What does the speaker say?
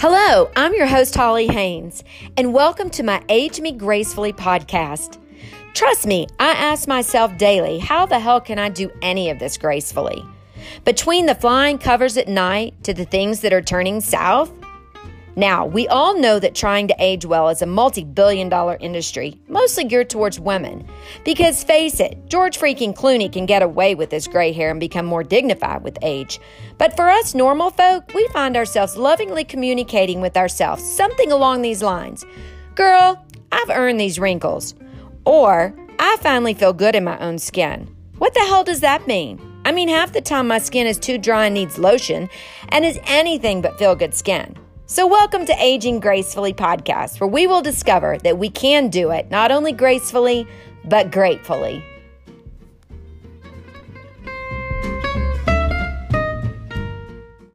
Hello, I'm your host, Holly Haynes, and welcome to my Age Me Gracefully podcast. Trust me, I ask myself daily, how the hell can I do any of this gracefully? Between the flying covers at night to the things that are turning south, now, we all know that trying to age well is a multi billion dollar industry, mostly geared towards women. Because face it, George freaking Clooney can get away with his gray hair and become more dignified with age. But for us normal folk, we find ourselves lovingly communicating with ourselves something along these lines Girl, I've earned these wrinkles. Or, I finally feel good in my own skin. What the hell does that mean? I mean, half the time my skin is too dry and needs lotion, and is anything but feel good skin. So, welcome to Aging Gracefully podcast, where we will discover that we can do it not only gracefully, but gratefully.